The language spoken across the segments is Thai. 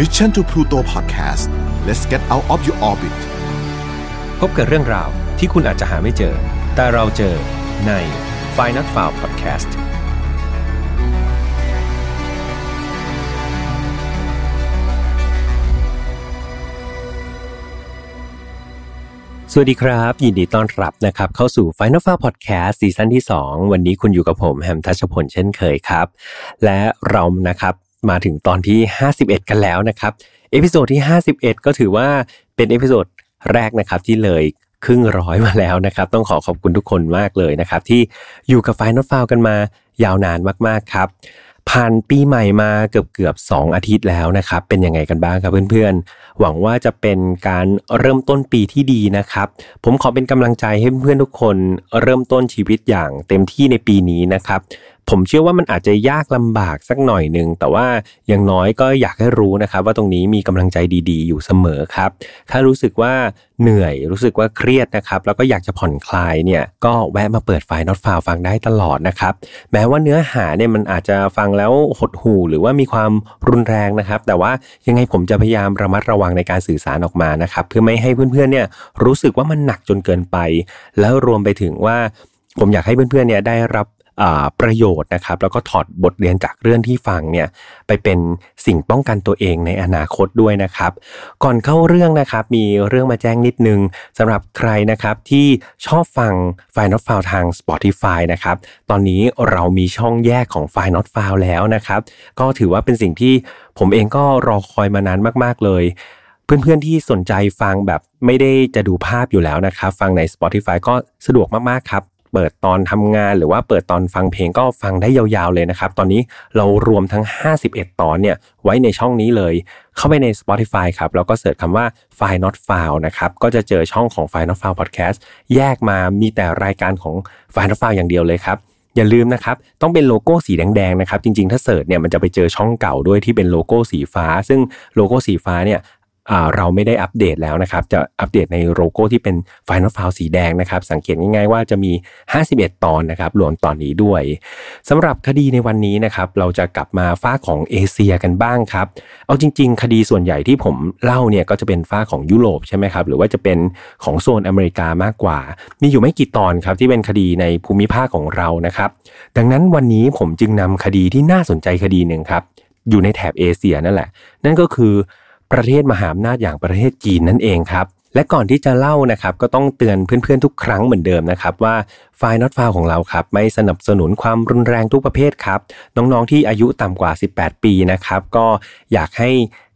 Mission to Pluto Podcast let's get out of your orbit พบกับเรื่องราวที่คุณอาจจะหาไม่เจอ แต่เราเจอใน f i n a l f i l e Podcast สวัสดีครับ ยินดีต้อนรับนะครับ เข้าสู่ Final f i l e Podcast ซีซั่นที่ 2 วันนี้คุณอยู่กับผมแฮมทัชพลเช่นเคยครับ และเรานะครับ มาถึงตอนที่ 51 กันแล้วนะครับ episode ที่ 51 ก็ถือว่าเป็น episode แรกนะครับที่เลยครึ่งร้อยมาแล้วนะครับ ต้องขอขอบคุณทุกคนมากเลยนะครับ ที่อยู่กับ File Not Found กันมายาวนานมากๆครับ ผ่านปีใหม่มาเกือบเกือบสองอาทิตย์แล้วนะครับ เป็นยังไงกันบ้างครับเพื่อนๆ หวังว่าจะเป็นการเริ่มต้นปีที่ดีนะครับ ผมขอเป็นกำลังใจให้เพื่อนๆทุกคนเริ่มต้นชีวิตอย่างเต็มที่ในปีนี้นะครับ ผมเชื่อว่ามันอาจจะยากลำบากสักหน่อยหนึ่งแต่ว่าอย่างน้อยก็อยากให้รู้นะครับ ว่าตรงนี้มีกำลังใจดีๆ อยู่เสมอครับ ถ้ารู้สึกว่าเหนื่อยรู้สึกว่าเครียดนะครับ แล้วก็อยากจะผ่อนคลายเนี่ยก็แวะมาเปิดไฟล์น็อตฟาวฟังได้ตลอดนะครับ แม้ว่าเนื้อหาเนี่ยมันอาจจะฟังแล้วหดหู่หรือว่ามีความรุนแรงนะครับ แต่ว่ายังไงผมจะพยายามระมัดระวังในการสื่อสารออกมานะครับ เพื่อไม่ให้เพื่อนๆเนี่ยรู้สึกว่ามันหนักจนเกินไป แล้วรวมไปถึงว่าผมอยากให้เพื่อนๆเนี่ยได้รับ ประโยชน์นะครับ แล้วก็ถอดบทเรียนจากเรื่องที่ฟังเนี่ยไปเป็นสิ่งป้องกันตัวเองในอนาคตด้วยนะครับ ก่อนเข้าเรื่องนะครับมีเรื่องมาแจ้งนิดนึงสำหรับใครนะครับที่ชอบฟัง f i n a l f i l e ทาง Spotify นะครับตอนนี้เรามีช่องแยกของ f i n a l f i l e แล้วนะครับ ก็ถือว่าเป็นสิ่งที่ผมเองก็รอคอยมานานมาก ๆ เลยเพื่อนๆที่สนใจฟังแบบไม่ได้จะดูภาพอยู่แล้วนะครับ ฟังใน Spotify ก็สะดวกมากๆครับ เปิดตอนทำงาน หรือว่าเปิดตอนฟังเพลงก็ฟังได้ยาวๆเลยนะครับ ตอนนี้เรารวมทั้ง 51 ตอนเนี่ยไว้ในช่องนี้เลย เข้าไปใน Spotify ครับ แล้วก็ search คำว่า File Not Found นะครับ ก็จะเจอช่องของ File Not File Podcast แยกมามีแต่รายการของ File Not Found อย่างเดียวเลยครับอย่าลืมนะครับ ต้องเป็นโลโก้สีแดงๆนะครับ จริงๆ ถ้า search เนี่ยมันจะไปเจอช่องเก่าด้วยที่เป็นโลโก้สีฟ้า ซึ่งโลโก้สีฟ้าเนี่ย เราไม่ได้อัปเดตแล้วนะครับ จะอัปเดตในโลโก้ที่เป็น Final File สีแดงนะครับ สังเกตง่ายๆว่าจะมี 51 ตอนนะครับ รวมตอนนี้ด้วยสำหรับคดีในวันนี้นะครับ เราจะกลับมาฝ้าของเอเชียกันบ้างครับ เอาจริง ๆ คดีส่วนใหญ่ที่ผมเล่าเนี่ยก็จะเป็นฝ้าของยุโรปใช่ไหมครับ หรือว่าจะเป็นของโซนอเมริกามากกว่า มีอยู่ไม่กี่ตอนครับที่เป็นคดีในภูมิภาคของเรานะครับ ดังนั้นวันนี้ผมจึงนำคดีที่น่าสนใจคดีหนึ่งครับ อยู่ในแถบเอเชียนั่นแหละ นั่นก็คือ ประเทศมหาอำนาจอย่างประเทศจีนนั่นเองครับและก่อนที่จะเล่านะครับก็ต้องเตือนเพื่อนๆทุกครั้งเหมือนเดิมนะครับว่าไฟล์น็อตฟาวของเราครับไม่สนับสนุนความรุนแรงทุกประเภทครับน้องๆที่อายุต่ำกว่า 18 ปีนะครับก็อยากให้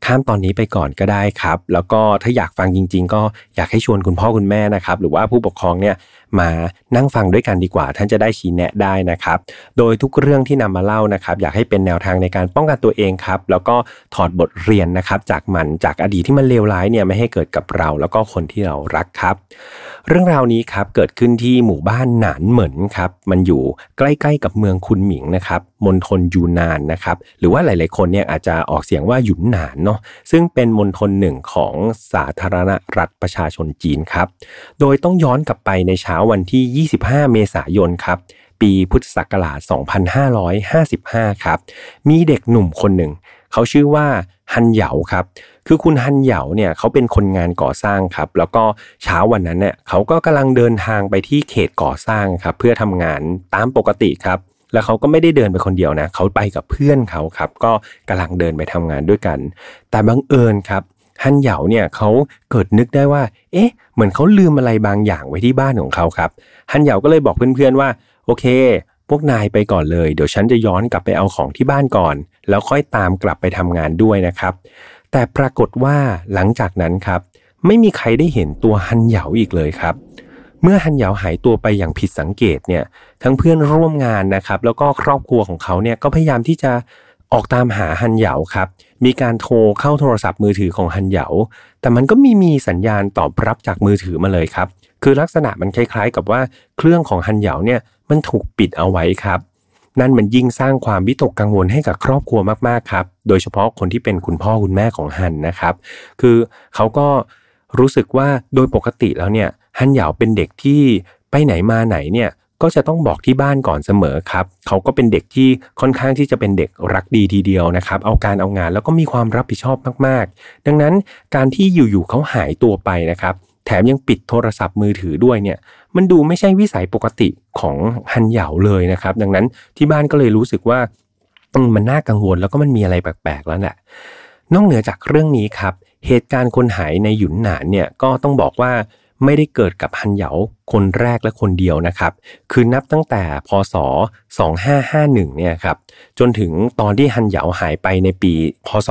ข้ามตอนนี้ไปก่อนก็ได้ครับ แล้วก็ถ้าอยากฟังจริง ๆ ก็อยากให้ชวนคุณพ่อคุณแม่นะครับ หรือว่าผู้ปกครองเนี่ยมานั่งฟังด้วยกันดีกว่า ท่านจะได้ชี้แนะได้นะครับ โดยทุกเรื่องที่นำมาเล่านะครับ อยากให้เป็นแนวทางในการป้องกันตัวเองครับ แล้วก็ถอดบทเรียนนะครับ จากมันจากอดีตที่มันเลวร้ายเนี่ยไม่ให้เกิดกับเรา แล้วก็คนที่เรารักครับ เรื่องราวนี้ครับเกิดขึ้นที่หมู่บ้านหนานเหมินครับมันอยู่ใกล้ๆกับเมืองคุนหมิงนะครับมณฑลยูนานนะครับหรือว่าหลายๆคนเนี่ยอาจจะออกเสียงว่าหยุนหนานเนาะซึ่งเป็นมณฑลหนึ่งของสาธารณรัฐประชาชนจีนครับโดยต้องย้อนกลับไปในเช้าวันที่ 25 เมษายนครับปีพุทธศักราช 2555 ครับ มีเด็กหนุ่มคนหนึ่ง เขาชื่อว่าฮันเหยาครับ คือคุณฮันเหยาเนี่ยเขาเป็นคนงานก่อสร้างครับ แล้วก็เช้าวันนั้นเนี่ยเขาก็กำลังเดินทางไปที่เขตก่อสร้างครับ เพื่อทำงานตามปกติครับ แล้วเขาก็ไม่ได้เดินไปคนเดียวนะเขาไปกับเพื่อนเขาครับ ก็กำลังเดินไปทำงานด้วยกัน แต่บังเอิญครับฮันเหยาเนี่ยเขาเกิดนึกได้ว่า เอ๊ะ เหมือนเขาลืมอะไรบางอย่างไว้ที่บ้านของเขาครับฮันเหยาก็เลยบอกเพื่อนๆว่า โอเค พวกนายไปก่อนเลย เดี๋ยวฉันจะย้อนกลับไปเอาของที่บ้านก่อน แล้วค่อยตามกลับไปทำงานด้วยนะครับ แต่ปรากฏว่าหลังจากนั้นครับ ไม่มีใครได้เห็นตัวฮันเหยาอีกเลยครับ เมื่อฮันเหยาหายตัวไปอย่างผิดสังเกตเนี่ยทั้งเพื่อนร่วมงานนะครับ แล้วก็ครอบครัวของเขาเนี่ยก็พยายามที่จะออกตามหาฮันเหยาครับ มีการโทรเข้าโทรศัพท์มือถือของฮันเหยา แต่มันก็ไม่มีสัญญาณตอบรับจากมือถือมาเลยครับ คือลักษณะมันคล้ายๆ กับว่าเครื่องของฮันเหยาเนี่ยมันถูกปิดเอาไว้ครับ นั่นมันยิ่งสร้างความวิตกกังวลให้กับครอบครัวมากๆครับ โดยเฉพาะคนที่เป็นคุณพ่อคุณแม่ของฮันนะครับ คือเขาก็รู้สึกว่าโดยปกติแล้วเนี่ยฮันเหยาเป็นเด็กที่ไปไหนมาไหนเนี่ยก็จะต้องบอกที่บ้านก่อนเสมอครับ เขาก็เป็นเด็กที่ค่อนข้างที่จะเป็นเด็กรักดีทีเดียวนะครับ เอาการเอางานแล้วก็มีความรับผิดชอบมากๆ ดังนั้นการที่อยู่ๆเขาหายตัวไปนะครับ แถมยังปิดโทรศัพท์มือถือด้วยเนี่ย มันดูไม่ใช่วิสัยปกติของฮันเหยาเลยนะครับ ดังนั้นที่บ้านก็เลยรู้สึกว่ามันน่ากังวลแล้วก็มันมีอะไรแปลกๆแล้วแหละนอกเหนือจากเรื่องนี้ครับ เหตุการณ์คนหายในหยุนหนานเนี่ยก็ต้องบอกว่า ไม่ได้เกิดกับฮันเหยาคนแรกและคนเดียวนะครับ คือนับตั้งแต่พศ 2551 เนี่ยครับ จนถึงตอนที่ฮันเหยาหายไปในปีพศ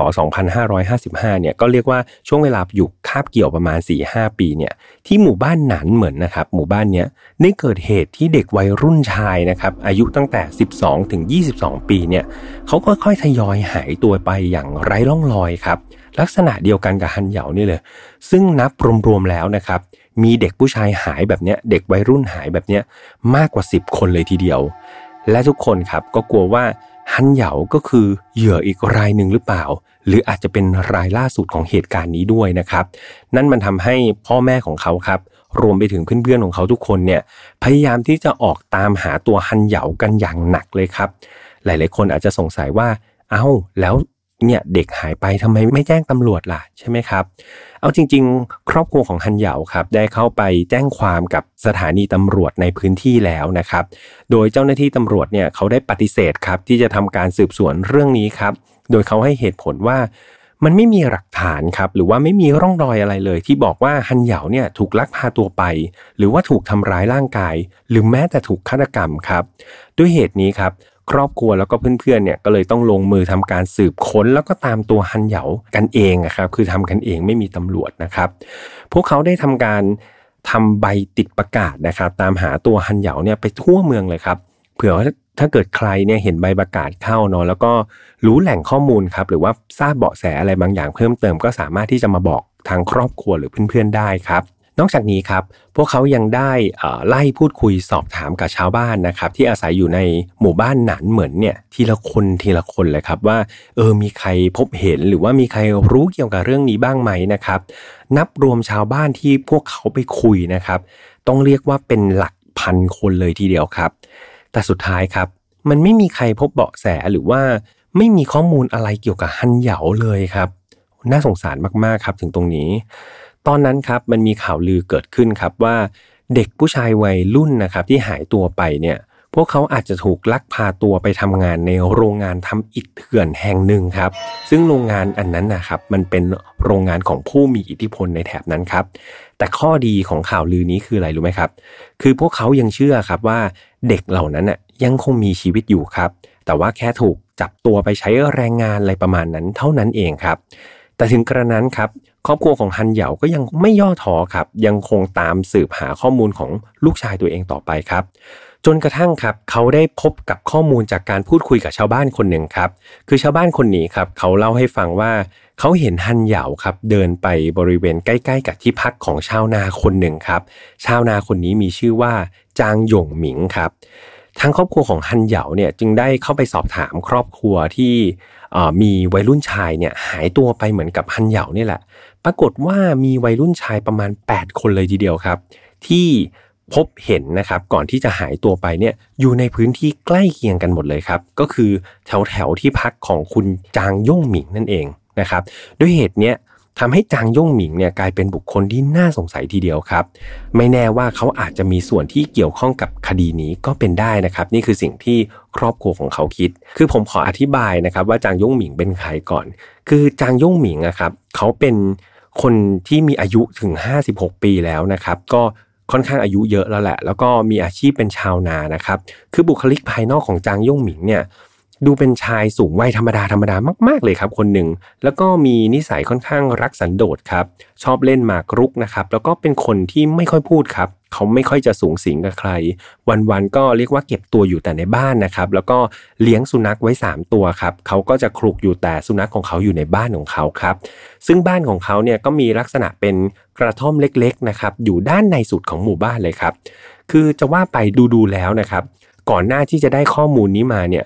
2555 เนี่ย ก็เรียกว่าช่วงเวลาอยู่คาบเกี่ยวประมาณ 4-5 ปี เนี่ย ที่หมู่บ้านหนานเหมือนนะครับ หมู่บ้านเนี้ยได้เกิดเหตุที่เด็กวัยรุ่นชายนะครับ อายุตั้งแต่ 12 ถึง 22 ปี เนี่ย เขาค่อยๆ ทยอยหายตัวไปอย่างไร้ร่องรอยครับ ลักษณะเดียวกันกับฮันเหยานี่เลย ซึ่งนับรวมๆ แล้วนะครับ มีเด็กผู้ชายหายแบบเนี้ยเด็กวัยรุ่นหายแบบเนี้ยมากกว่า 10 คนเลยทีเดียว และทุกคนครับก็กลัวว่าฮันเหยาก็คือเหยื่ออีกรายหนึ่งหรือเปล่า หรืออาจจะเป็นรายล่าสุดของเหตุการณ์นี้ด้วยนะครับ นั่นมันทำให้พ่อแม่ของเขาครับรวมไปถึงเพื่อนๆของเขาทุกคนเนี่ยพยายามที่จะออกตามหาตัวฮันเหยากันอย่างหนักเลยครับ หลายๆ คนอาจจะสงสัยว่า เอา้าแล้ว เนี่ยเด็กหายไปทำไมไม่แจ้งตำรวจล่ะใช่ไหมครับ เอาจริง ๆ ครอบครัวของฮันเหยาครับได้เข้าไปแจ้งความกับสถานีตำรวจในพื้นที่แล้วนะครับ โดยเจ้าหน้าที่ตำรวจเนี่ยเขาได้ปฏิเสธครับที่จะทำการสืบสวนเรื่องนี้ครับ โดยเขาให้เหตุผลว่ามันไม่มีหลักฐานครับ หรือว่าไม่มีร่องรอยอะไรเลย ที่บอกว่าฮันเหยาเนี่ยถูกลักพาตัวไป หรือว่าถูกทำร้ายร่างกาย หรือแม้แต่ถูกฆาตกรรมครับ ด้วยเหตุนี้ครับ ครอบครัวแล้วก็เพื่อนๆเนี่ยก็เลยต้องลงมือทำการสืบค้น แล้วก็ตามตัวฮันเหยากันเองนะครับคือทำกันเองไม่มีตำรวจนะครับ พวกเขาได้ทำการทำใบติดประกาศนะครับ ตามหาตัวฮันเหยาเนี่ยไปทั่วเมืองเลยครับ เผื่อถ้าเกิดใครเนี่ยเห็นใบประกาศเข้าเนาะแล้วก็รู้แหล่งข้อมูลครับหรือว่าทราบเบาะแสอะไรบางอย่างเพิ่มเติมก็สามารถที่จะมาบอกทางครอบครัวหรือเพื่อนๆได้ครับ นอกจากนี้ครับพวกเขายังได้ไล่พูดคุยสอบถามกับชาวบ้านนะครับที่อาศัยอยู่ในหมู่บ้านหนานเหมือนเนี่ยทีละคนทีละคนเลยครับว่าเออมีใครพบเห็นหรือว่ามีใครรู้เกี่ยวกับเรื่องนี้บ้างไหมนะครับนับรวมชาวบ้านที่พวกเขาไปคุยนะครับต้องเรียกว่าเป็นหลักพันคนเลยทีเดียวครับ แต่สุดท้ายครับมันไม่มีใครพบเบาะแสหรือว่าไม่มีข้อมูลอะไรเกี่ยวกับฮันเหยาเลยครับ น่าสงสารมากๆครับถึงตรงนี้ ตอนนั้นครับมันมีข่าวลือเกิดขึ้นครับว่า เด็กผู้ชายวัยรุ่นนะครับที่หายตัวไปเนี่ยพวกเขาอาจจะถูกลักพาตัวไปทำงานในโรงงานทำอิฐเถื่อนแห่งหนึ่งครับ ซึ่งโรงงานอันนั้นนะครับมันเป็นโรงงานของผู้มีอิทธิพลในแถบนั้นครับ แต่ข้อดีของข่าวลือนี้คืออะไรรู้ไหมครับ คือพวกเขายังเชื่อครับว่าเด็กเหล่านั้นน่ยยังคงมีชีวิตอยู่ครับ แต่ว่าแค่ถูกจับตัวไปใช้แรงงานอะไรประมาณนั้นเท่านั้นเองครับ แต่ถึงกระนั้นครับ ครอบครัวของฮันเหยาก็ยังไม่ย่อท้อครับ ยังคงตามสืบหาข้อมูลของลูกชายตัวเองต่อไปครับ จนกระทั่งครับ เขาได้พบกับข้อมูลจากการพูดคุยกับชาวบ้านคนหนึ่งครับ คือชาวบ้านคนนี้ครับ เขาเล่าให้ฟังว่าเขาเห็นฮันเหยาครับ เดินไปบริเวณใกล้ ๆ กับที่พักของชาวนาคนหนึ่งครับ ชาวนาคนนี้มีชื่อว่าจางหยงหมิงครับ ทางครอบครัวของฮันเหยาเนี่ยจึงได้เข้าไปสอบถามครอบครัวที่มีวัยรุ่นชายเนี่ยหายตัวไปเหมือนกับฮันเหยานี่ยแหละ ปรากฏว่ามีวัยรุ่นชายประมาณ 8 คนเลยทีเดียวครับ ที่พบเห็นนะครับก่อนที่จะหายตัวไปเนี่ยอยู่ในพื้นที่ใกล้เคียงกันหมดเลยครับ ก็คือแถวแถวที่พักของคุณจางย่งหมิงนั่นเองนะครับด้วยเหตุเนี้ย ทำให้จางย่งหมิงเนี่ยกลายเป็นบุคคลที่น่าสงสัยทีเดียวครับ ไม่แน่ว่าเขาอาจจะมีส่วนที่เกี่ยวข้องกับคดีนี้ก็เป็นได้นะครับ นี่คือสิ่งที่ครอบครัวของเขาคิด คือผมขออธิบายนะครับ ว่าจางย่งหมิงเป็นใครก่อน คือจางย่งหมิงนะครับเขาเป็นคนที่มีอายุถึง 56 ปีแล้วนะครับ ก็ค่อนข้างอายุเยอะแล้วแหละ แล้วก็มีอาชีพเป็นชาวนานะครับ คือบุคลิกภายนอกของจางย่งหมิงเนี่ย ดูเป็นชายสูงวัยธรรมดาธรรมดามากๆเลยครับคนหนึ่ง แล้วก็มีนิสัยค่อนข้างรักสันโดษครับ ชอบเล่นหมากรุกนะครับ แล้วก็เป็นคนที่ไม่ค่อยพูดครับ เขาไม่ค่อยจะสูงสิงกับใคร วันๆก็เรียกว่าเก็บตัวอยู่แต่ในบ้านนะครับ แล้วก็เลี้ยงสุนัขไว้ 3 ตัวครับ เขาก็จะคลุกอยู่แต่สุนัขของเขาอยู่ในบ้านของเขาครับ ซึ่งบ้านของเขาเนี่ยก็มีลักษณะเป็นกระท่อมเล็กๆนะครับ อยู่ด้านในสุดของหมู่บ้านเลยครับ คือจะว่าไปดูๆแล้วนะครับ ก่อนหน้าที่จะได้ข้อมูลนี้มาเนี่ย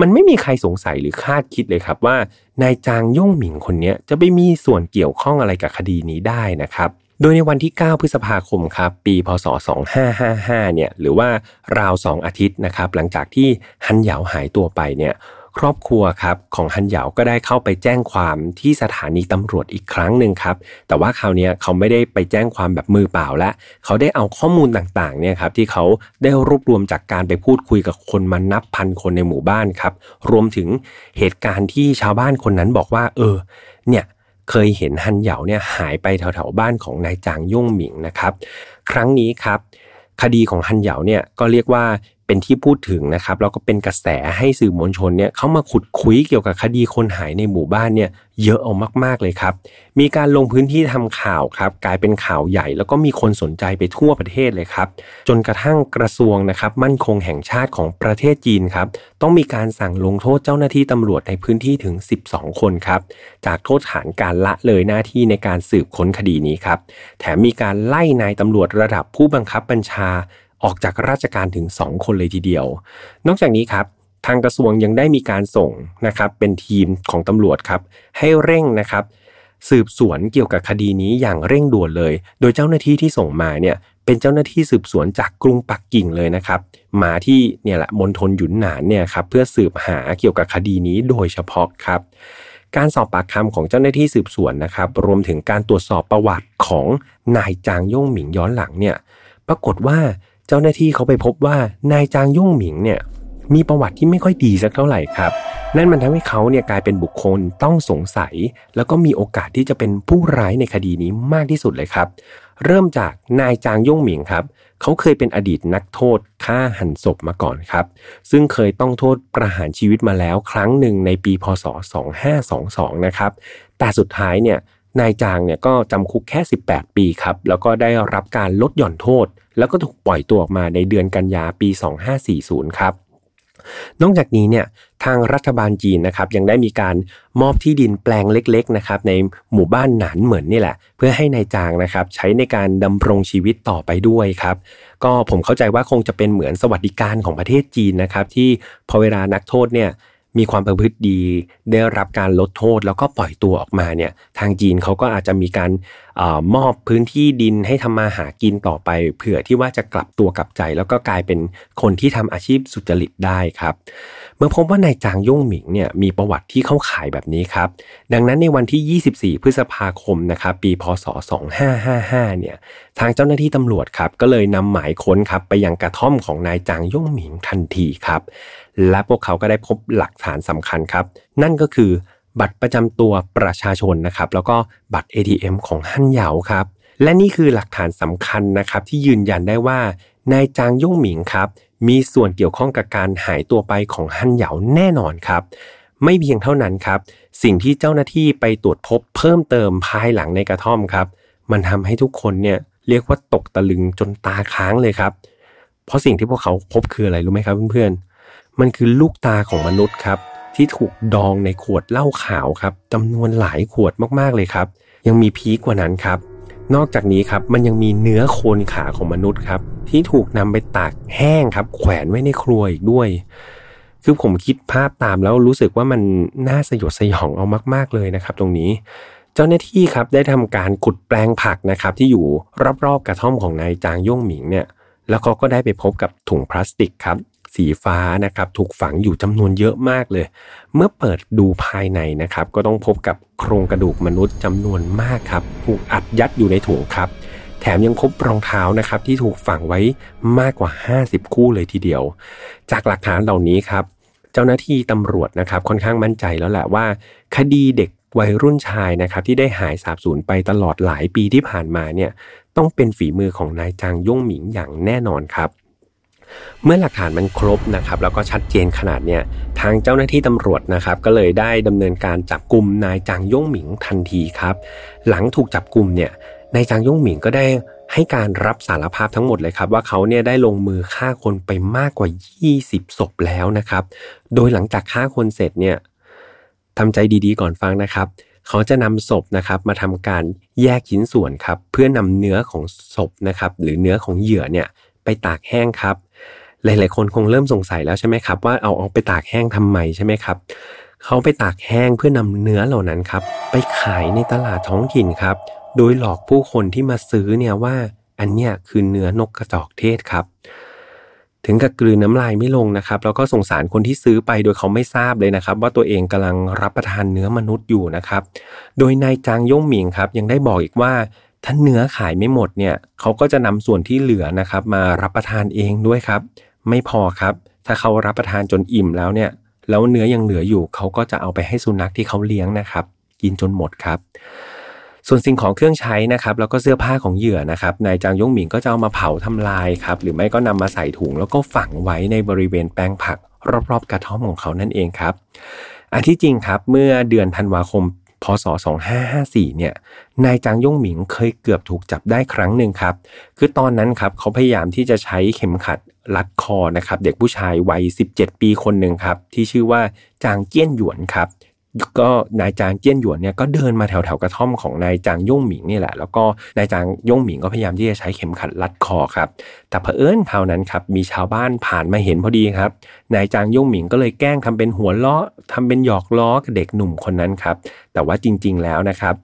มันไม่มีใครสงสัยหรือคาดคิดเลยครับว่านายจางย่งหมิงคนนี้จะไปมีส่วนเกี่ยวข้องอะไรกับคดีนี้ได้นะครับ โดยในวันที่ 9 พฤษภาคมครับ ปีพศ 2555 เนี่ยหรือว่าราว 2 อาทิตย์นะครับ หลังจากที่ฮันเหยาหายตัวไปเนี่ย ครอบครัวครับของฮันเหยาก็ได้เข้าไปแจ้งความที่สถานีตำรวจอีกครั้งหนึ่งครับแต่ว่าคราวนี้เขาไม่ได้ไปแจ้งความแบบมือเปล่าและเขาได้เอาข้อมูลต่างๆเนี่ยครับที่เขาได้รวบรวมจากการไปพูดคุยกับคนมานับพันคนในหมู่บ้านครับรวมถึงเหตุการณ์ที่ชาวบ้านคนนั้นบอกว่า เออเนี่ยเคยเห็นฮันเหยาเนี่ยหายไปแถวๆบ้านของนายจางย่งหมิงนะครับ ครั้งนี้ครับคดีของฮันเหยาเนี่ยก็เรียกว่า เป็นที่พูดถึงนะครับแล้วก็เป็นกระแสให้สื่อมวลชนเนี่ยเขามาขุดคุยเกี่ยวกับคดีคนหายในหมู่บ้านเนี่ยเยอะเอามากๆเลยครับ มีการลงพื้นที่ทำข่าวครับ กลายเป็นข่าวใหญ่ แล้วก็มีคนสนใจไปทั่วประเทศเลยครับ จนกระทั่งกระทรวงนะครับ มั่นคงแห่งชาติของประเทศจีนครับ ต้องมีการสั่งลงโทษเจ้าหน้าที่ตำรวจในพื้นที่ถึง 12 คนครับ จากโทษฐานการละเลยหน้าที่ในการสืบค้นคดีนี้ครับ แถมมีการไล่นายตำรวจระดับผู้บังคับบัญชา ออกจากราชการถึง 2 คนเลยทีเดียว นอกจากนี้ครับทางกระทรวงยังได้มีการส่งนะครับเป็นทีมของตำรวจครับให้เร่งนะครับสืบสวนเกี่ยวกับคดีนี้อย่างเร่งด่วนเลย โดยเจ้าหน้าที่ที่ส่งมาเนี่ยเป็นเจ้าหน้าที่สืบสวนจากกรุงปักกิ่งเลยนะครับ มาที่เนี่ยแหละมณฑลหยุนหนานเนี่ยครับเพื่อสืบหาเกี่ยวกับคดีนี้โดยเฉพาะครับ การสอบปากคำของเจ้าหน้าที่สืบสวนนะครับ รวมถึงการตรวจสอบประวัติของนายจางย่งหมิงย้อนหลังเนี่ย ปรากฏว่า เจ้าหน้าที่เขาไปพบว่านายจางยุ่งหมิงเนี่ยมีประวัติที่ไม่ค่อยดีสักเท่าไหร่ครับ นั่นมันทำให้เขาเนี่ยกลายเป็นบุคคลต้องสงสัย แล้วก็มีโอกาสที่จะเป็นผู้ร้ายในคดีนี้มากที่สุดเลยครับ เริ่มจากนายจางย่งหมิงครับเขาเคยเป็นอดีตนักโทษฆ่าหันศพมาก่อนครับ ซึ่งเคยต้องโทษประหารชีวิตมาแล้วครั้งหนึ่งในปีพศ 2522 นะครับ แต่สุดท้ายเนี่ย นายจางเนี่ยก็จำคุกแค่ 18 ปีครับ แล้วก็ได้รับการลดหย่อนโทษ แล้วก็ถูกปล่อยตัวออกมาในเดือนกันยาปี 2540 ครับ นอกจากนี้เนี่ยทางรัฐบาลจีนนะครับยังได้มีการมอบที่ดินแปลงเล็กๆนะครับในหมู่บ้านหนานเหมือนนี่แหละ เพื่อให้ในายจางนะครับใช้ในการดำรงชีวิตต่อไปด้วยครับก็ผมเข้าใจว่าคงจะเป็นเหมือนสวัสดิการของประเทศจีนนะครับที่พอเวลานักโทษเนี่ย มีความประพฤติดี ได้รับการลดโทษแล้วก็ปล่อยตัวออกมาเนี่ยทางจีนเขาก็อาจจะมีการอมอบพื้นที่ดินให้ทำมาหากินต่อไป เผื่อที่ว่าจะกลับตัวกลับใจ แล้วก็กลายเป็นคนที่ทำอาชีพสุจริตได้ครับ เมื่อพบว่านายจางย่งหมิงเนี่ยมีประวัติที่เข้าขายแบบนี้ครับ ดังนั้นในวันที่ 24 พฤษภาคมนะครับปีพศ 2555 เนี่ยทางเจ้าหน้าที่ตำรวจครับก็เลยนำหมายค้นครับไปยังกระท่อมของนายจางย่งหมิงทันทีครับ และพวกเขาก็ได้พบหลักฐานสำคัญครับ นั่นก็คือบัตรประจำตัวประชาชนนะครับแล้วก็บัตร ATM ของฮั่นเหยาครับและนี่คือหลักฐานสำคัญนะครับที่ยืนยันได้ว่านายจางย่งหมิงครับ มีส่วนเกี่ยวข้องกับการหายตัวไปของฮันเหยาแน่นอนครับ ไม่เพียงเท่านั้นครับ สิ่งที่เจ้าหน้าที่ไปตรวจพบเพิ่มเติมภายหลังในกระท่อมครับ มันทำให้ทุกคนเนี่ยเรียกว่าตกตะลึงจนตาค้างเลยครับ เพราะสิ่งที่พวกเขาพบคืออะไรรู้ไหมครับเพื่อนๆ มันคือลูกตาของมนุษย์ครับที่ถูกดองในขวดเหล้าขาวครับจำนวนหลายขวดมากๆเลยครับ ยังมีพีกกว่านั้นครับ นอกจากนี้ครับมันยังมีเนื้อโคนขาของมนุษย์ครับ ที่ถูกนำไปตากแห้งครับ แขวนไว้ในครัวอีกด้วย คือผมคิดภาพตามแล้วรู้สึกว่ามันน่าสยดสยองเอามากๆเลยนะครับ ตรงนี้ เจ้าหน้าที่ครับได้ทำการขุดแปลงผักนะครับ ที่อยู่รอบๆกระท่อมของนายจางย่งหมิงเนี่ย แล้วเขาก็ได้ไปพบกับถุงพลาสติกครับ สีฟ้านะครับถูกฝังอยู่จำนวนเยอะมากเลย เมื่อเปิดดูภายในนะครับก็ต้องพบกับโครงกระดูกมนุษย์จำนวนมากครับถูกอัดยัดอยู่ในถุงครับ แถมยังพบรองเท้านะครับที่ถูกฝังไว้มากกว่า 50 คู่เลยทีเดียว จากหลักฐานเหล่านี้ครับเจ้าหน้าที่ตำรวจนะครับค่อนข้างมั่นใจแล้วแหละว่า คดีเด็กวัยรุ่นชายนะครับที่ได้หายสาบสูญไปตลอดหลายปีที่ผ่านมาเนี่ยต้องเป็นฝีมือของนายจางย่งหมิงอย่างแน่นอนครับ เมื่อหลักฐานมันครบนะครับแล้วก็ชัดเจนขนาดเนี้ยทางเจ้าหน้าที่ตำรวจนะครับก็เลยได้ดำเนินการจับกลุ่มนายจางย่งหมิงทันทีครับ หลังถูกจับกลุ่มเนี่ยนายจางย่งหมิงก็ได้ให้การรับสารภาพทั้งหมดเลยครับ ว่าเขาเนี่ยได้ลงมือฆ่าคนไปมากกว่า 20ศพแล้วนะครับ โดยหลังจากฆ่าคนเสร็จเนี่ยทำใจดีๆก่อนฟังนะครับ เขาจะนำศพนะครับมาทำการแยกชิ้นส่วนครับ เพื่อนำเนื้อของศพนะครับ หรือเนื้อของเหยื่อเนี่ยไปตากแห้งครับ หลายๆคนคงเริ่มสงสัยแล้วใช่ไหมครับว่าเอาออกไปตากแห้งทำไมใช่ไหมครับเขาไปตากแห้งเพื่อนำเนื้อเหล่านั้นครับไปขายในตลาดท้องถิ่นครับ โดยหลอกผู้คนที่มาซื้อเนี่ยว่าอันเนี้ยคือเนื้อนกกระจอกเทศครับ ถึงกับกลืนน้ำลายไม่ลงนะครับ แล้วก็สงสารคนที่ซื้อไปโดยเขาไม่ทราบเลยนะครับ ว่าตัวเองกำลังรับประทานเนื้อมนุษย์อยู่นะครับ โดยนายจางย่งหมิงครับ ยังได้บอกอีกว่าถ้าเนื้อขายไม่หมดเนี่ยเขาก็จะนำส่วนที่เหลือนะครับ มารับประทานเองด้วยครับ ไม่พอครับ ถ้าเขารับประทานจนอิ่มแล้วเนี่ย แล้วเนื้อยังเหลืออยู่เขาก็จะเอาไปให้สุนัขที่เขาเลี้ยงนะครับ กินจนหมดครับ ส่วนสิ่งของเครื่องใช้นะครับแล้วก็เสื้อผ้าของเหยื่อนะครับนายจางยงหมิงก็จะเอามาเผาทำลายครับ หรือไม่ก็นำมาใส่ถุง แล้วก็ฝังไว้ในบริเวณแปลงผัก รอบๆกระท่อมของเขานั่นเองครับ อันที่จริงครับเมื่อเดือนธันวาคม พศ 2554 เนี่ย นายจางย่งหมิงเคยเกือบถูกจับได้ครั้งหนึ่งครับ คือตอนนั้นครับเขาพยายามที่จะใช้เข็มขัดรัดคอนะครับ เด็กผู้ชายวัย 17 ปีคนหนึ่งครับ ที่ชื่อว่าจางเจี้ยนหยวนครับ ก็นายจางเจี้ยนหยวนเนี่ยก็เดินมาแถวแถวกระท่อมของนายจางย่งหมิงนี่แหละ แล้วก็นายจางย่งหมิงก็พยายามที่จะใช้เข็มขัดรัดคอครับ แต่เผอิญคราวนั้นครับมีชาวบ้านผ่านมาเห็นพอดีครับ นายจางย่งหมิงก็เลยแกล้งทำเป็นหัวล้อทำเป็นหยอกล้อกับเด็กหนุ่มคนนั้นครับ แต่ว่าจริง ๆแล้วนะครับ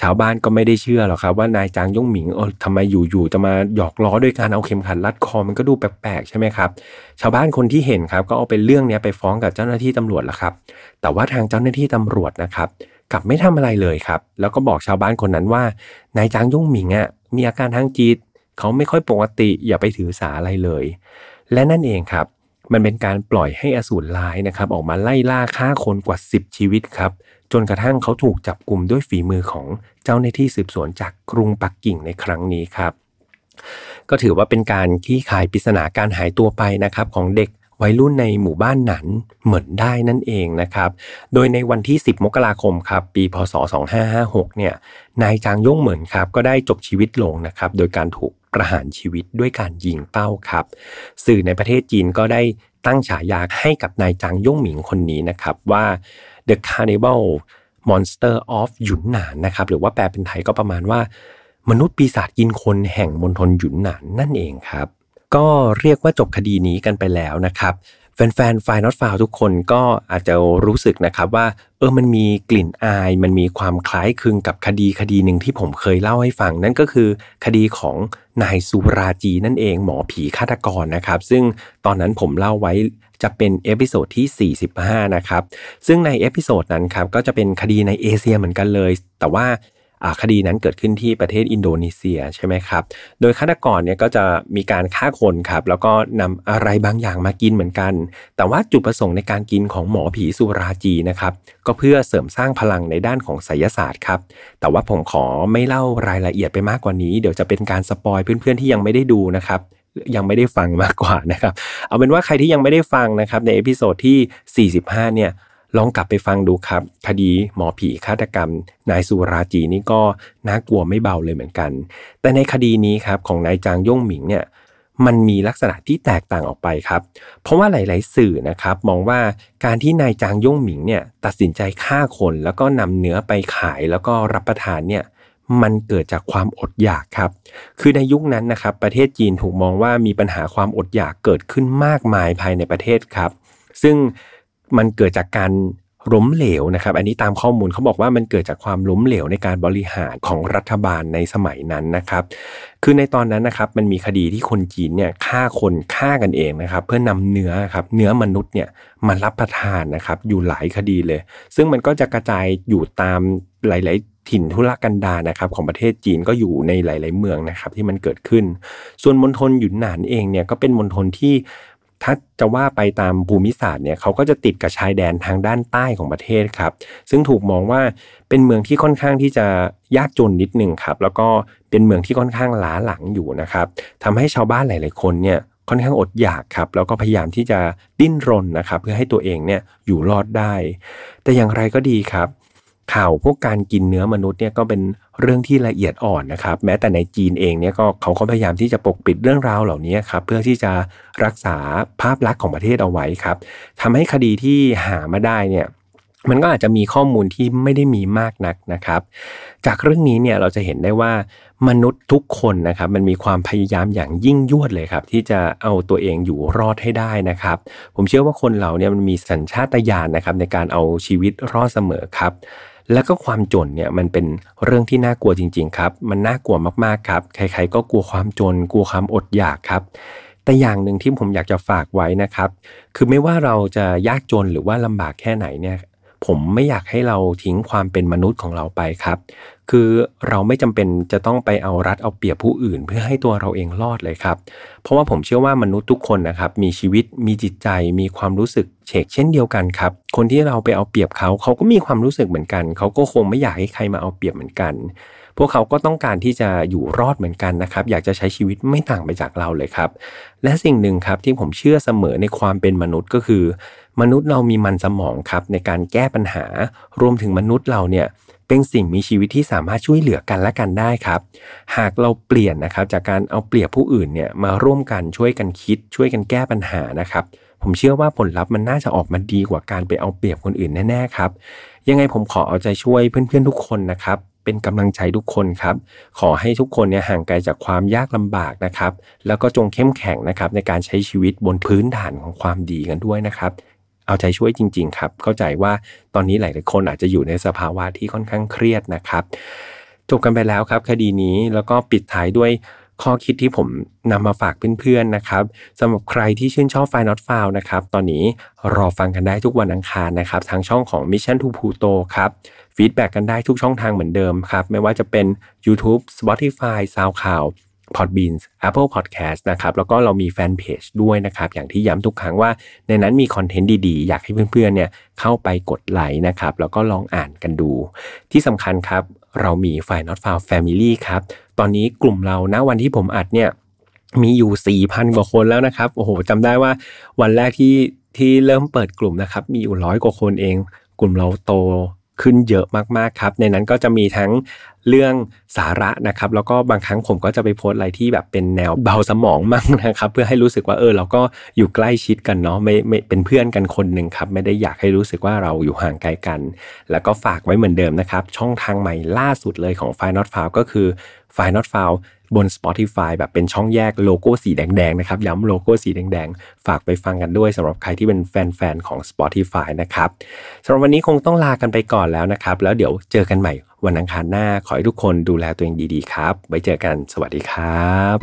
ชาวบ้านก็ไม่ได้เชื่อหรอกครับว่านายจางย่งหมิงเออทำไมอยู่ๆจะมาหยอกล้อด้วยการเอาเข็มขัดรัดคอมันก็ดูแปลกๆใช่ไหมครับชาวบ้านคนที่เห็นครับก็เอาเป็นเรื่องนี้ไปฟ้องกับเจ้าหน้าที่ตำรวจแล้วครับ แต่ว่าทางเจ้าหน้าที่ตำรวจนะครับกลับไม่ทำอะไรเลยครับ แล้วก็บอกชาวบ้านคนนั้นว่านายจางย่งหมิงอะมีอาการทางจิตเขาไม่ค่อยปกติอย่าไปถือสาอะไรเลย และนั่นเองครับ มันเป็นการปล่อยให้อสูรร้ายนะครับออกมาไล่ล่าฆ่าคนกว่า 10 ชีวิตครับ จนกระทั่งเขาถูกจับกลุ่มด้วยฝีมือของเจ้าหน้าที่สืบสวนจากกรุงปักกิ่งในครั้งนี้ครับ ก็ถือว่าเป็นการขี้คายปริศนาการหายตัวไปนะครับของเด็ก วัยรุ่นในหมู่บ้านหนันเหมือนได้นั่นเองนะครับ โดยในวันที่ 10 มกราคมครับปีพศ 2556 เนี่ยนายจางย่งเหมือนครับก็ได้จบชีวิตลงนะครับโดยการถูกประหารชีวิตด้วยการยิงเป้าครับ สื่อในประเทศจีนก็ได้ตั้งฉายาให้กับนายจางย่งหมิงคนนี้นะครับว่า The Carnival Monster of หยุนหนานนะครับหรือว่าแปลเป็นไทยก็ประมาณว่า มนุษย์ปีศาจกินคนแห่งมณฑลหยุนหนานนั่นเองครับ ก็เรียกว่าจบคดีนี้กันไปแล้วนะครับ แฟนๆ File Not Found ทุกคนก็อาจจะรู้สึกนะครับว่าเออมันมีกลิ่นอาย มันมีความคล้ายคลึงกับคดีคดีหนึ่งที่ผมเคยเล่าให้ฟัง นั่นก็คือคดีของนายสุราจีนั่นเองหมอผีฆาตกรนะครับ ซึ่งตอนนั้นผมเล่าไว้จะเป็น episode ที่ 45 นะครับ ซึ่งใน episode นั้นครับก็จะเป็นคดีในเอเชียเหมือนกันเลย แต่ว่า คดีนั้นเกิดขึ้นที่ประเทศอินโดนีเซียใช่ไหมครับ โดยฆาตกรเนี่ยก็จะมีการฆ่าคนครับ แล้วก็นำอะไรบางอย่างมากินเหมือนกัน แต่ว่าจุดประสงค์ในการกินของหมอผีสุราจีนะครับ ก็เพื่อเสริมสร้างพลังในด้านของไสยศาสตร์ครับ แต่ว่าผมขอไม่เล่ารายละเอียดไปมากกว่านี้ เดี๋ยวจะเป็นการ spoil เพื่อนๆที่ยังไม่ได้ดูนะครับยังไม่ได้ฟังมากกว่านะครับ เอาเป็นว่าใครที่ยังไม่ได้ฟังนะครับใน episode ที่ 45 เนี่ย ลองกลับไปฟังดูครับ คดีหมอผีฆาตกรรม นายสุราจีนี่ก็น่ากลัวไม่เบาเลยเหมือนกัน แต่ในคดีนี้ครับของนายจางย่งหมิงเนี่ยมันมีลักษณะที่แตกต่างออกไปครับ เพราะว่าหลาย ๆ สื่อนะครับ มองว่าการที่นายจางย่งหมิงเนี่ยตัดสินใจฆ่าคนแล้วก็นำเนื้อไปขายแล้วก็รับประทานเนี่ยมันเกิดจากความอดอยากครับ คือในยุคนั้นนะครับ ประเทศจีนถูกมองว่ามีปัญหาความอดอยากเกิดขึ้นมากมายภายในประเทศครับ ซึ่ง มันเกิดจากการล้มเหลวนะครับ อันนี้ตามข้อมูลเขาบอกว่ามันเกิดจากความล้มเหลวในการบริหารของรัฐบาลในสมัยนั้นนะครับ คือในตอนนั้นนะครับมันมีคดีที่คนจีนเนี่ยฆ่าคนฆ่ากันเองนะครับ เพื่อนำเนื้อครับเนื้อมนุษย์เนี่ยมารับประทานนะครับอยู่หลายคดีเลย ซึ่งมันก็จะกระจายอยู่ตามหลาย ๆถิ่นทุรกันดารนะครับของประเทศจีนก็อยู่ในหลาย ๆ เมืองนะครับที่มันเกิดขึ้น ส่วนมณฑลหยุนหนานเองเนี่ยก็เป็นมณฑลที่ ถ้าจะว่าไปตามภูมิศาสตร์เนี่ยเขาก็จะติดกับชายแดนทางด้านใต้ของประเทศครับ ซึ่งถูกมองว่าเป็นเมืองที่ค่อนข้างที่จะยากจนนิดหนึ่งครับ แล้วก็เป็นเมืองที่ค่อนข้างล้าหลังอยู่นะครับทำให้ชาวบ้านหลาย ๆ คนเนี่ยค่อนข้างอดอยากครับแล้วก็พยายามที่จะดิ้นรนนะครับ เพื่อให้ตัวเองเนี่ยอยู่รอดได้ แต่อย่างไรก็ดีครับ ข่าวพวกการกินเนื้อมนุษย์เนี่ยก็เป็นเรื่องที่ละเอียดอ่อนนะครับ แม้แต่ในจีนเองเนี่ยก็เขาก็พยายามที่จะปกปิดเรื่องราวเหล่านี้ครับเพื่อที่จะรักษาภาพลักษณ์ของประเทศเอาไว้ครับทำให้คดีที่หามาได้เนี่ยมันก็อาจจะมีข้อมูลที่ไม่ได้มีมากนักนะครับ จากเรื่องนี้เนี่ยเราจะเห็นได้ว่ามนุษย์ทุกคนนะครับมันมีความพยายามอย่างยิ่งยวดเลยครับ ที่จะเอาตัวเองอยู่รอดให้ได้นะครับ ผมเชื่อว่าคนเราเนี่ยมันมีสัญชาตญาณนะครับในการเอาชีวิตรอดเสมอครับ แล้วก็ความจนเนี่ยมันเป็นเรื่องที่น่ากลัวจริง ๆ ครับ มันน่ากลัวมากๆครับ ใครๆก็กลัวความจน กลัวความอดอยากครับ แต่อย่างหนึ่งที่ผมอยากจะฝากไว้นะครับ คือไม่ว่าเราจะยากจนหรือว่าลำบากแค่ไหนเนี่ย ผมไม่อยากให้เราทิ้งความเป็นมนุษย์ของเราไปครับ คือเราไม่จำเป็นจะต้องไปเอารัดเอาเปรียบผู้อื่น เพื่อให้ตัวเราเองรอดเลยครับ เพราะว่าผมเชื่อว่ามนุษย์ทุกคนนะครับ มีชีวิตมีจิตใจ มีความรู้สึกเฉกเช่นเดียวกันครับ คนที่เราไปเอาเปรียบเขาเขาก็มีความรู้สึกเหมือนกัน เขาก็คงไม่อยากให้ใครมาเอาเปรียบเหมือนกัน พวกเขาก็ต้องการที่จะอยู่รอดเหมือนกันนะครับ อยากจะใช้ชีวิตไม่ต่างไปจากเราเลยครับ และสิ่งหนึ่งครับที่ผมเชื่อเสมอในความเป็นมนุษย์ก็คือ มนุษย์เรามีมันสมองครับในการแก้ปัญหา รวมถึงมนุษย์เราเนี่ยเป็นสิ่งมีชีวิตที่สามารถช่วยเหลือกันและกันได้ครับ หากเราเปลี่ยนนะครับจากการเอาเปรียบผู้อื่นเนี่ยมาร่วมกันช่วยกันคิด ช่วยกันแก้ปัญหานะครับผมเชื่อว่าผลลัพธ์มันน่าจะออกมาดีกว่าการไปเอาเปรียบคนอื่นแน่ๆครับ ยังไงผมขอเอาใจช่วยเพื่อนๆทุกคนนะครับ เป็นกำลังใจทุกคนครับ ขอให้ทุกคนเนี่ยห่างไกลจากความยากลำบากนะครับ แล้วก็จงเข้มแข็งนะครับในการใช้ชีวิตบนพื้นฐานของความดีกันด้วยนะครับ เอาใจช่วยจริง ๆ ครับ เข้าใจว่าตอนนี้หลายๆคนอาจจะอยู่ในสภาวะที่ค่อนข้างเครียดนะครับ จบกันไปแล้วครับ คดีนี้แล้วก็ปิดท้ายด้วยข้อคิดที่ผมนำมาฝากเพื่อนๆนะครับสำหรับใครที่ชื่นชอบ File Not Found นะครับ ตอนนี้รอฟังกันได้ทุกวันอังคารนะครับ ทางช่องของ Mission to Pluto ครับ feedback กันได้ทุกช่องทางเหมือนเดิมครับ ไม่ว่าจะเป็น YouTube Spotify SoundCloud Podbean Apple Podcast นะครับ แล้วก็เรามีแฟนเพจด้วยนะครับ อย่างที่ย้ำทุกครั้งว่าในนั้นมีคอนเทนต์ดีๆ อยากให้เพื่อนๆเนี่ยเข้าไปกดไลค์นะครับ แล้วก็ลองอ่านกันดู ที่สำคัญครับ เรามีไฟ Not Found Family ครับ ตอนนี้กลุ่มเราณวันที่ผมอัดเนี่ยมีอยู่ 4,000 กว่าคนแล้วนะครับ โอ้โหจำได้ว่าวันแรกที่ที่เริ่มเปิดกลุ่มนะครับ มีอยู่ร้อยกว่าคนเอง กลุ่มเราโต ขึ้นเยอะมากๆครับ ในนั้นก็จะมีทั้งเรื่องสาระนะครับ แล้วก็บางครั้งผมก็จะไปโพสอะไรที่แบบเป็นแนวเบาสมองมั่งนะครับ เพื่อให้รู้สึกว่าเออเราก็อยู่ใกล้ชิดกันเนาะไม่ไม่เป็นเพื่อนกันคนหนึ่งครับไม่ได้อยากให้รู้สึกว่าเราอยู่ห่างไกลกัน แล้วก็ฝากไว้เหมือนเดิมนะครับ ช่องทางใหม่ล่าสุดเลยของ f i n a l f i l e ก็คือ f i n a l f i l e บน Spotify แบบเป็นช่องแยกโลโก้สีแดงๆนะครับย้ำโลโก้สีแดงๆ ฝากไปฟังกันด้วยสำหรับใครที่เป็นแฟนๆของ Spotify นะครับสำหรับวันนี้คงต้องลากันไปก่อนแล้วนะครับ แล้วเดี๋ยวเจอกันใหม่วันอังคารหน้าขอให้ทุกคนดูแลตัวเองดีๆครับ ไว้เจอกันสวัสดีครับ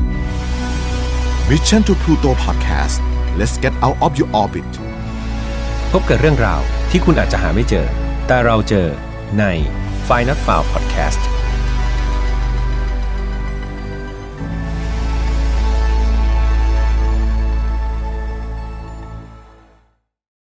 Mission to Pluto Podcast let's get out of your orbit พบกับเรื่องราวที่คุณอาจจะหาไม่เจอ แต่เราเจอใน f i n a l f i l e Podcast